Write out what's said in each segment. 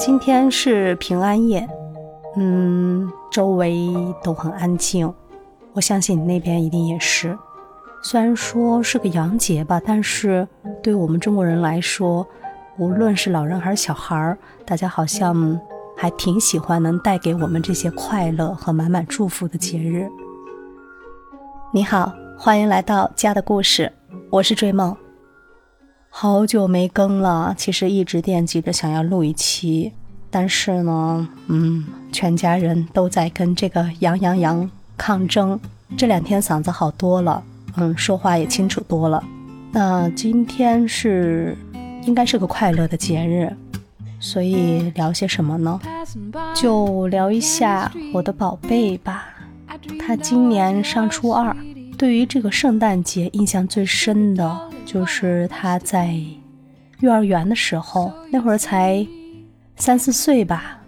今天是平安夜，嗯，周围都很安静。我相信你那边一定也是。虽然说是个洋节吧，但是对我们中国人来说，无论是老人还是小孩儿，大家好像还挺喜欢能带给我们这些快乐和满满祝福的节日。你好，欢迎来到家的故事，我是追梦。好久没更了，其实一直惦记着想要录一期，但是呢，嗯，全家人都在跟这个“羊羊羊”抗争。这两天嗓子好多了，嗯，说话也清楚多了。那今天是应该是个快乐的节日，所以聊些什么呢？就聊一下我的宝贝吧。他今年上初二，对于这个圣诞节印象最深的。就是他在幼儿园的时候，那会儿才三四岁吧。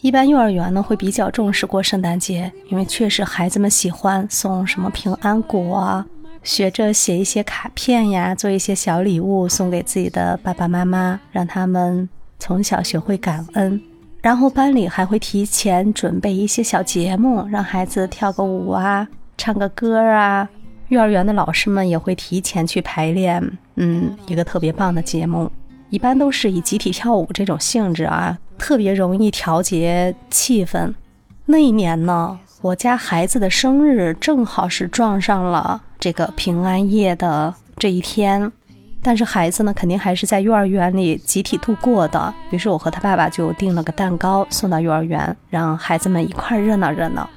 一般幼儿园呢会比较重视过圣诞节，因为确实孩子们喜欢送什么平安果啊，学着写一些卡片呀，做一些小礼物送给自己的爸爸妈妈，让他们从小学会感恩。然后班里还会提前准备一些小节目，让孩子跳个舞啊，唱个歌啊。幼儿园的老师们也会提前去排练，嗯，一个特别棒的节目，一般都是以集体跳舞这种性质啊，特别容易调节气氛。那一年呢，我家孩子的生日正好是撞上了这个平安夜的这一天，但是孩子呢，肯定还是在幼儿园里集体度过的。于是我和他爸爸就订了个蛋糕送到幼儿园，让孩子们一块热闹热闹。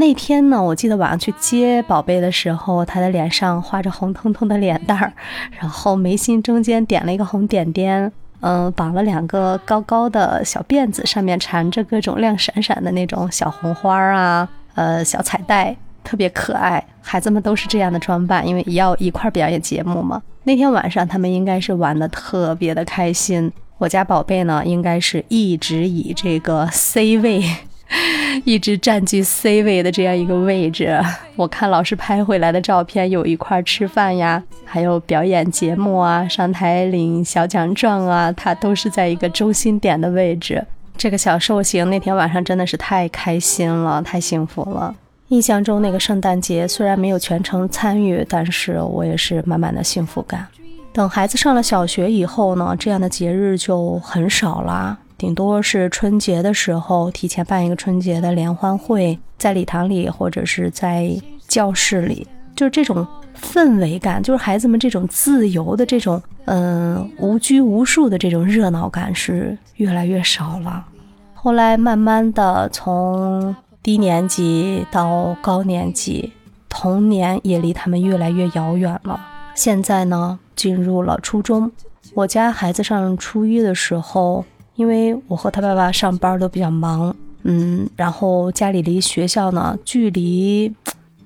那天呢，我记得晚上去接宝贝的时候，他的脸上画着红彤彤的脸蛋儿，然后眉心中间点了一个红点点，嗯，绑了两个高高的小辫子，上面缠着各种亮闪闪的那种小红花啊，呃，小彩带，特别可爱。孩子们都是这样的装扮，因为要一块表演节目嘛。那天晚上他们应该是玩的特别的开心。我家宝贝呢，应该是一直以这个 C 位。一直占据 C 位的这样一个位置，我看老师拍回来的照片，有一块吃饭呀，还有表演节目啊，上台领小奖状啊，他都是在一个中心点的位置。这个小寿星那天晚上真的是太开心了，太幸福了。印象中那个圣诞节虽然没有全程参与，但是我也是满满的幸福感。等孩子上了小学以后呢，这样的节日就很少了。顶多是春节的时候提前办一个春节的联欢会，在礼堂里或者是在教室里，就是这种氛围感，就是孩子们这种自由的这种，嗯，无拘无束的这种热闹感是越来越少了。后来慢慢的从低年级到高年级，童年也离他们越来越遥远了。现在呢，进入了初中，我家孩子上初一的时候。因为我和他爸爸上班都比较忙，嗯，然后家里离学校呢距离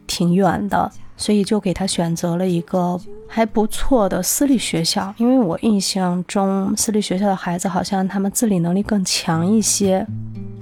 挺远的，所以就给他选择了一个还不错的私立学校。因为我印象中私立学校的孩子好像他们自理能力更强一些。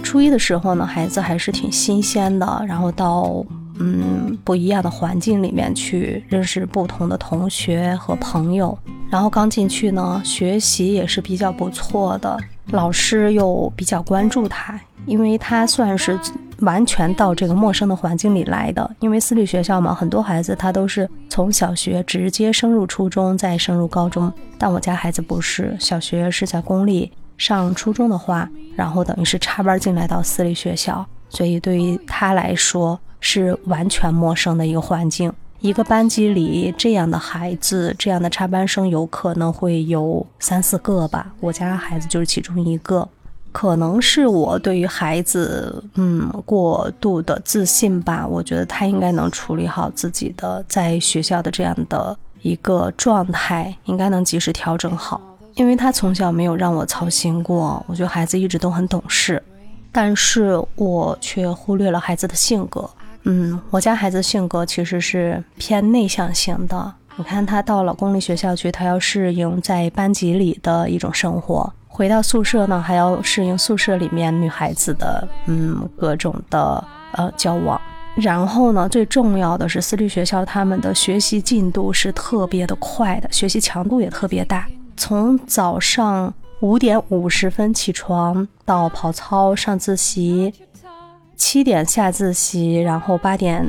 初一的时候呢，孩子还是挺新鲜的，然后到嗯不一样的环境里面去认识不同的同学和朋友。然后刚进去呢，学习也是比较不错的。老师又比较关注他，因为他算是完全到这个陌生的环境里来的。因为私立学校嘛，很多孩子他都是从小学直接升入初中，再升入高中。但我家孩子不是，小学是在公立，上初中的话，然后等于是插班进来到私立学校，所以对于他来说是完全陌生的一个环境。一个班级里这样的孩子，这样的插班生有可能会有三四个吧。我家孩子就是其中一个，可能是我对于孩子，嗯，过度的自信吧。我觉得他应该能处理好自己的在学校的这样的一个状态，应该能及时调整好。因为他从小没有让我操心过，我觉得孩子一直都很懂事，但是我却忽略了孩子的性格。嗯，我家孩子性格其实是偏内向型的。你看他到了公立学校去，他要适应在班级里的一种生活；回到宿舍呢，还要适应宿舍里面女孩子的嗯各种的呃交往。然后呢，最重要的是私立学校他们的学习进度是特别的快的，学习强度也特别大。从早上五点五十分起床，到跑操上自习，七点下自习，然后八点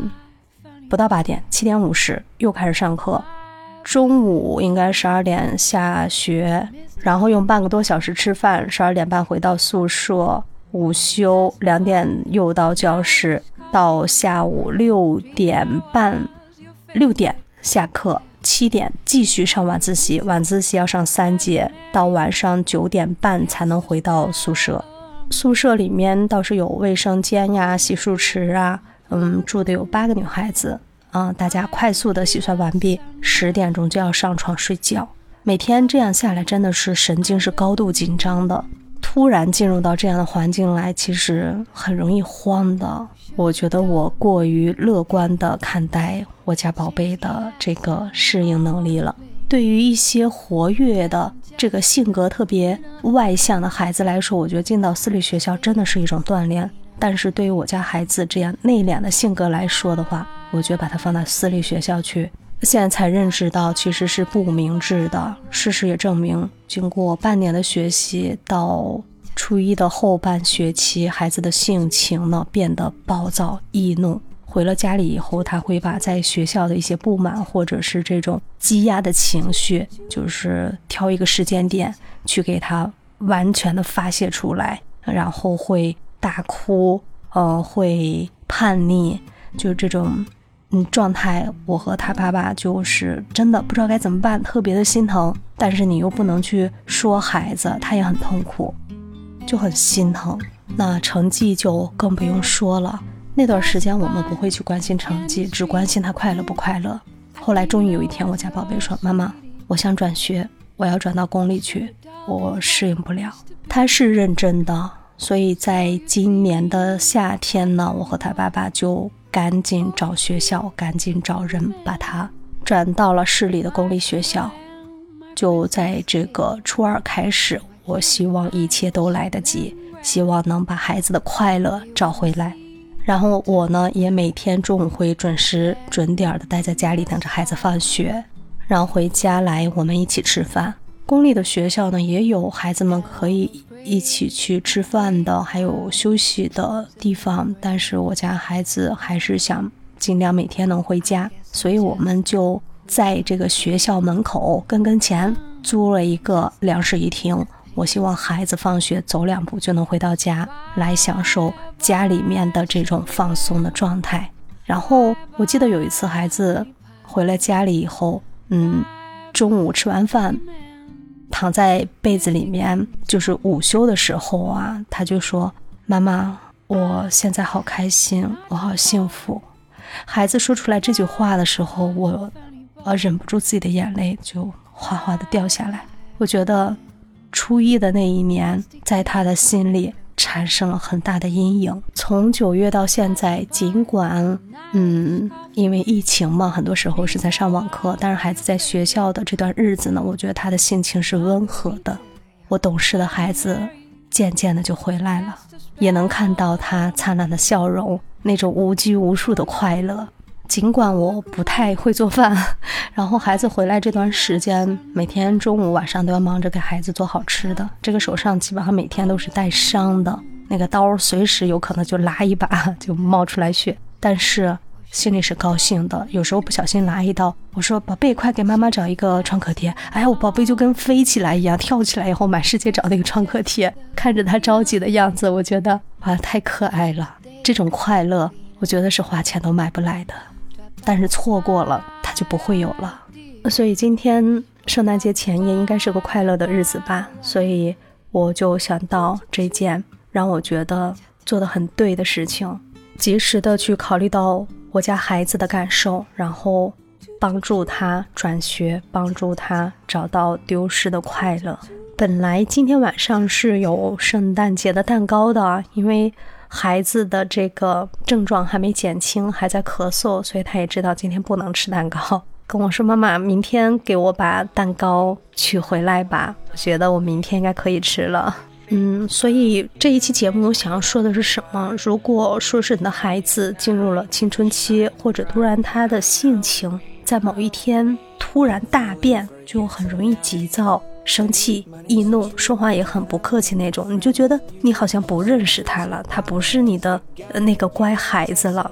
不到八点，七点五十又开始上课。中午应该十二点下学，然后用半个多小时吃饭，十二点半回到宿舍。午休两点又到教室，到下午六点半，六点下课，七点继续上晚自习，晚自习要上三节，到晚上九点半才能回到宿舍。宿舍里面倒是有卫生间呀、洗漱池啊，嗯，住的有八个女孩子。嗯，大家快速的洗刷完毕，十点钟就要上床睡觉。每天这样下来，真的是神经是高度紧张的。突然进入到这样的环境来，其实很容易慌的。我觉得我过于乐观的看待我家宝贝的这个适应能力了。对于一些活跃的、这个性格特别外向的孩子来说，我觉得进到私立学校真的是一种锻炼。但是对于我家孩子这样内敛的性格来说的话，我觉得把他放到私立学校去，现在才认识到其实是不明智的。事实也证明，经过半年的学习，到初一的后半学期，孩子的性情呢变得暴躁易怒。回了家里以后，他会把在学校的一些不满或者是这种积压的情绪，就是挑一个时间点去给他完全的发泄出来，然后会。大哭，呃，会叛逆，就这种，嗯，状态。我和他爸爸就是真的不知道该怎么办，特别的心疼。但是你又不能去说孩子，他也很痛苦，就很心疼。那成绩就更不用说了。那段时间我们不会去关心成绩，只关心他快乐不快乐。后来终于有一天，我家宝贝说：“妈妈，我想转学，我要转到公立去，我适应不了。”他是认真的。所以在今年的夏天呢，我和他爸爸就赶紧找学校，赶紧找人把他转到了市里的公立学校。就在这个初二开始，我希望一切都来得及，希望能把孩子的快乐找回来。然后我呢，也每天中午会准时准点的待在家里等着孩子放学，然后回家来我们一起吃饭。公立的学校呢，也有孩子们可以。一起去吃饭的，还有休息的地方。但是我家孩子还是想尽量每天能回家，所以我们就在这个学校门口跟跟前租了一个两室一厅。我希望孩子放学走两步就能回到家，来享受家里面的这种放松的状态。然后我记得有一次孩子回来家里以后，嗯，中午吃完饭。躺在被子里面，就是午休的时候啊，他就说：“妈妈，我现在好开心，我好幸福。”孩子说出来这句话的时候，我，呃，忍不住自己的眼泪就哗哗的掉下来。我觉得，初一的那一年，在他的心里。产生了很大的阴影。从九月到现在，尽管嗯，因为疫情嘛，很多时候是在上网课，但是孩子在学校的这段日子呢，我觉得他的性情是温和的。我懂事的孩子渐渐的就回来了，也能看到他灿烂的笑容，那种无拘无束的快乐。尽管我不太会做饭，然后孩子回来这段时间，每天中午晚上都要忙着给孩子做好吃的。这个手上基本上每天都是带伤的，那个刀随时有可能就拉一把就冒出来血。但是心里是高兴的，有时候不小心拉一刀，我说宝贝，快给妈妈找一个创可贴。哎呀，我宝贝就跟飞起来一样，跳起来以后满世界找那个创可贴，看着他着急的样子，我觉得啊太可爱了。这种快乐，我觉得是花钱都买不来的。但是错过了，它就不会有了。所以今天圣诞节前夜应该是个快乐的日子吧。所以我就想到这件让我觉得做的很对的事情，及时的去考虑到我家孩子的感受，然后帮助他转学，帮助他找到丢失的快乐。本来今天晚上是有圣诞节的蛋糕的，因为。孩子的这个症状还没减轻，还在咳嗽，所以他也知道今天不能吃蛋糕，跟我说：“妈妈，明天给我把蛋糕取回来吧。”我觉得我明天应该可以吃了。嗯，所以这一期节目我想要说的是什么？如果说是你的孩子进入了青春期，或者突然他的性情在某一天突然大变，就很容易急躁，生气、易怒，说话也很不客气那种，你就觉得你好像不认识他了，他不是你的那个乖孩子了，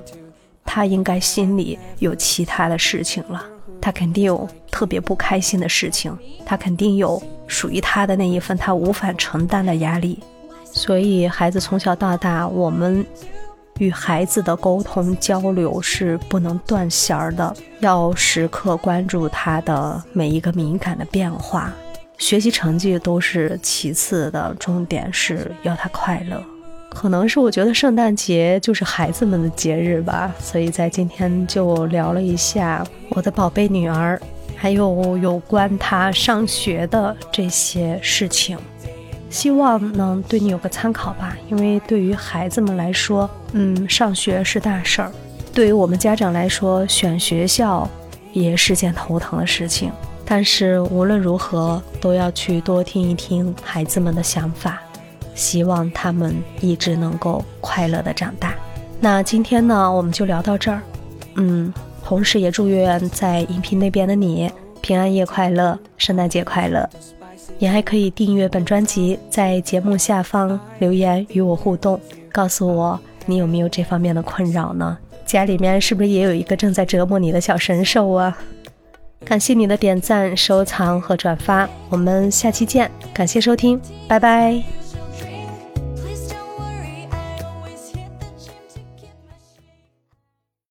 他应该心里有其他的事情了，他肯定有特别不开心的事情，他肯定有属于他的那一份他无法承担的压力，所以孩子从小到大，我们。与孩子的沟通交流是不能断弦儿的，要时刻关注他的每一个敏感的变化。学习成绩都是其次的，重点是要他快乐。可能是我觉得圣诞节就是孩子们的节日吧，所以在今天就聊了一下我的宝贝女儿，还有有关她上学的这些事情。希望能对你有个参考吧，因为对于孩子们来说，嗯，上学是大事儿；对于我们家长来说，选学校也是件头疼的事情。但是无论如何，都要去多听一听孩子们的想法，希望他们一直能够快乐的长大。那今天呢，我们就聊到这儿，嗯，同时也祝愿在音频那边的你平安夜快乐，圣诞节快乐。你还可以订阅本专辑，在节目下方留言与我互动，告诉我你有没有这方面的困扰呢？家里面是不是也有一个正在折磨你的小神兽啊？感谢你的点赞、收藏和转发，我们下期见！感谢收听，拜拜。